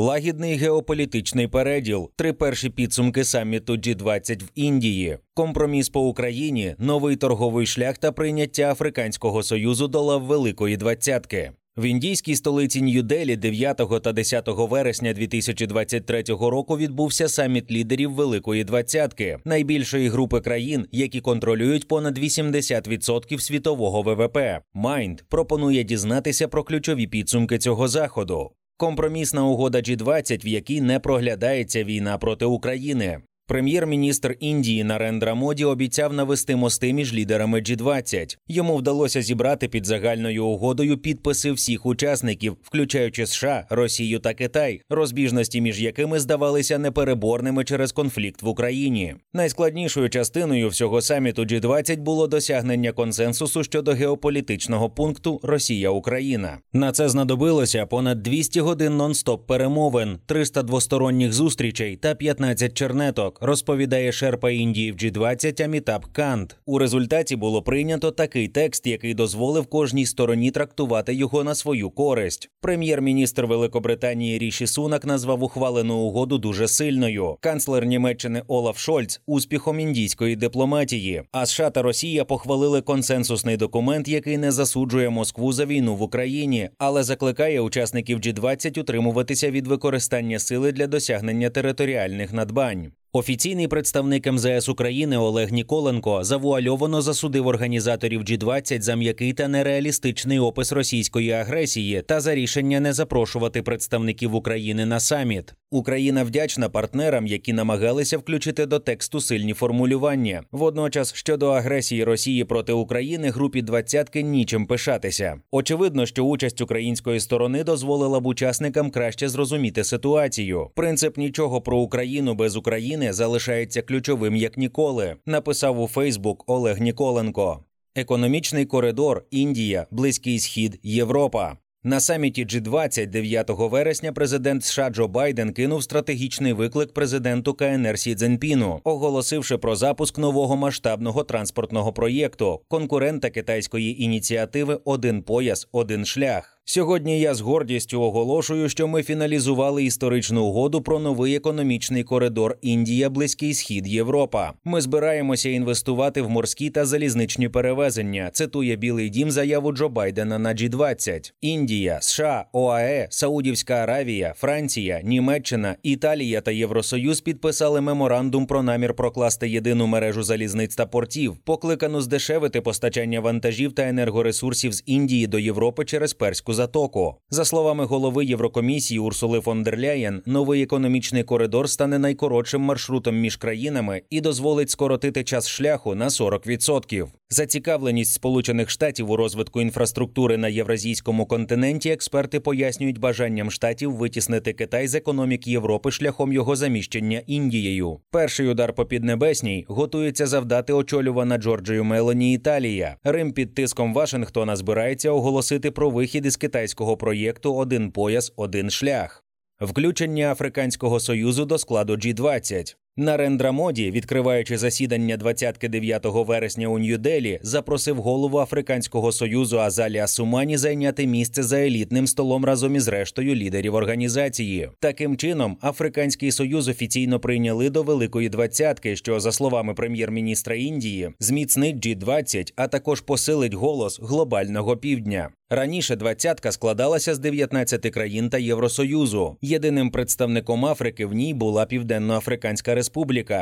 Лагідний геополітичний переділ, три перші підсумки саміту G20 в Індії, компроміс по Україні, новий торговий шлях та прийняття Африканського союзу до лав Великої Двадцятки. В індійській столиці Нью-Делі 9 та 10 вересня 2023 року відбувся саміт лідерів Великої Двадцятки, найбільшої групи країн, які контролюють понад 80% світового ВВП. Майнд пропонує дізнатися про ключові підсумки цього заходу. Компромісна угода G20, в якій не проглядається війна проти України. Прем'єр-міністр Індії Нарендра Моді обіцяв навести мости між лідерами G20. Йому вдалося зібрати під загальною угодою підписи всіх учасників, включаючи США, Росію та Китай, розбіжності між якими здавалися непереборними через конфлікт в Україні. Найскладнішою частиною всього саміту G20 було досягнення консенсусу щодо геополітичного пункту Росія-Україна. На це знадобилося понад 200 годин нон-стоп перемовин, 300 двосторонніх зустрічей та 15 чернеток розповідає Шерпа Індії в G20 Амітаб Кант. У результаті було прийнято такий текст, який дозволив кожній стороні трактувати його на свою користь. Прем'єр-міністр Великобританії Ріші Сунак назвав ухвалену угоду дуже сильною. Канцлер Німеччини Олаф Шольц успіхом індійської дипломатії. А США та Росія похвалили консенсусний документ, який не засуджує Москву за війну в Україні, але закликає учасників G20 утримуватися від використання сили для досягнення територіальних надбань. Офіційний представник МЗС України Олег Ніколенко завуальовано засудив організаторів G20 за м'який та нереалістичний опис російської агресії та за рішення не запрошувати представників України на саміт. Україна вдячна партнерам, які намагалися включити до тексту сильні формулювання. Водночас, щодо агресії Росії проти України, групі двадцятки нічим пишатися. Очевидно, що участь української сторони дозволила б учасникам краще зрозуміти ситуацію. Принцип нічого про Україну без України залишається ключовим як ніколи. Написав у Фейсбук Олег Ніколенко. Економічний коридор Індія, Близький Схід, Європа. На саміті G20 9 вересня президент США Джо Байден кинув стратегічний виклик президенту КНР Сі Цзіньпіну, оголосивши про запуск нового масштабного транспортного проєкту, конкурента китайської ініціативи Один пояс, один шлях. Сьогодні я з гордістю оголошую, що ми фіналізували історичну угоду про новий економічний коридор Індія, Близький Схід, Європа. Ми збираємося інвестувати в морські та залізничні перевезення. Цитує Білий Дім заяву Джо Байдена на G20. Індія, США, ОАЕ, Саудівська Аравія, Франція, Німеччина, Італія та Євросоюз підписали меморандум про намір прокласти єдину мережу залізниць та портів, покликану здешевити постачання вантажів та енергоресурсів з Індії до Європи через перську затоку. За словами голови Єврокомісії Урсули фон дер Ляєн, новий економічний коридор стане найкоротшим маршрутом між країнами і дозволить скоротити час шляху на 40%. Зацікавленість Сполучених Штатів у розвитку інфраструктури на євразійському континенті експерти пояснюють бажанням штатів витіснити Китай з економік Європи шляхом його заміщення Індією. Перший удар по піднебесній готується завдати очолювана Джорджію Мелоні Італія. Рим під тиском Вашингтона збирається оголосити про вихід із китайського проєкту Один пояс, один шлях. Включення Африканського союзу до складу G20. Нарендра Моді, відкриваючи засідання 29 вересня у Нью-Делі, запросив голову Африканського союзу Азалі Асумані зайняти місце за елітним столом разом із рештою лідерів організації. Таким чином, Африканський союз офіційно прийняли до Великої двадцятки, що за словами прем'єр-міністра Індії зміцнить G20, а також посилить голос глобального півдня. Раніше двадцятка складалася з 19 країн та Євросоюзу. Єдиним представником Африки в ній була Південно-Африканська Республіка,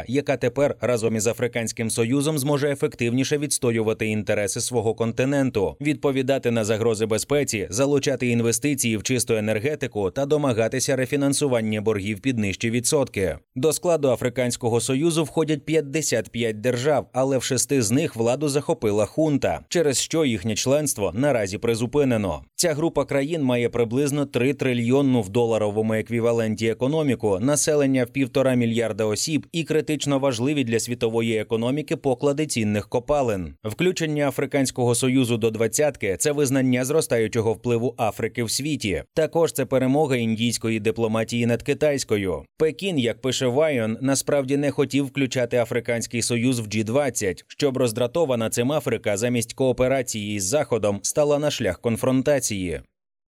яка тепер разом із Африканським Союзом зможе ефективніше відстоювати інтереси свого континенту, відповідати на загрози безпеці, залучати інвестиції в чисту енергетику та домагатися рефінансування боргів під нижчі відсотки. До складу Африканського союзу входять 55 держав, але в шести з них владу захопила хунта, через що їхнє членство наразі призупинено. Ця група країн має приблизно 3 трильйонну в доларовому еквіваленті економіку, населення в півтора мільярда осіб і критично важливі для світової економіки поклади цінних копалин. Включення Африканського союзу до двадцятки це визнання зростаючого впливу Африки в світі. Також це перемога індійської дипломатії над китайською. Пекін, як пише Вайон, насправді не хотів включати Африканський Союз в G20, щоб роздратована цим Африка замість кооперації із Заходом стала на шлях конфронтації.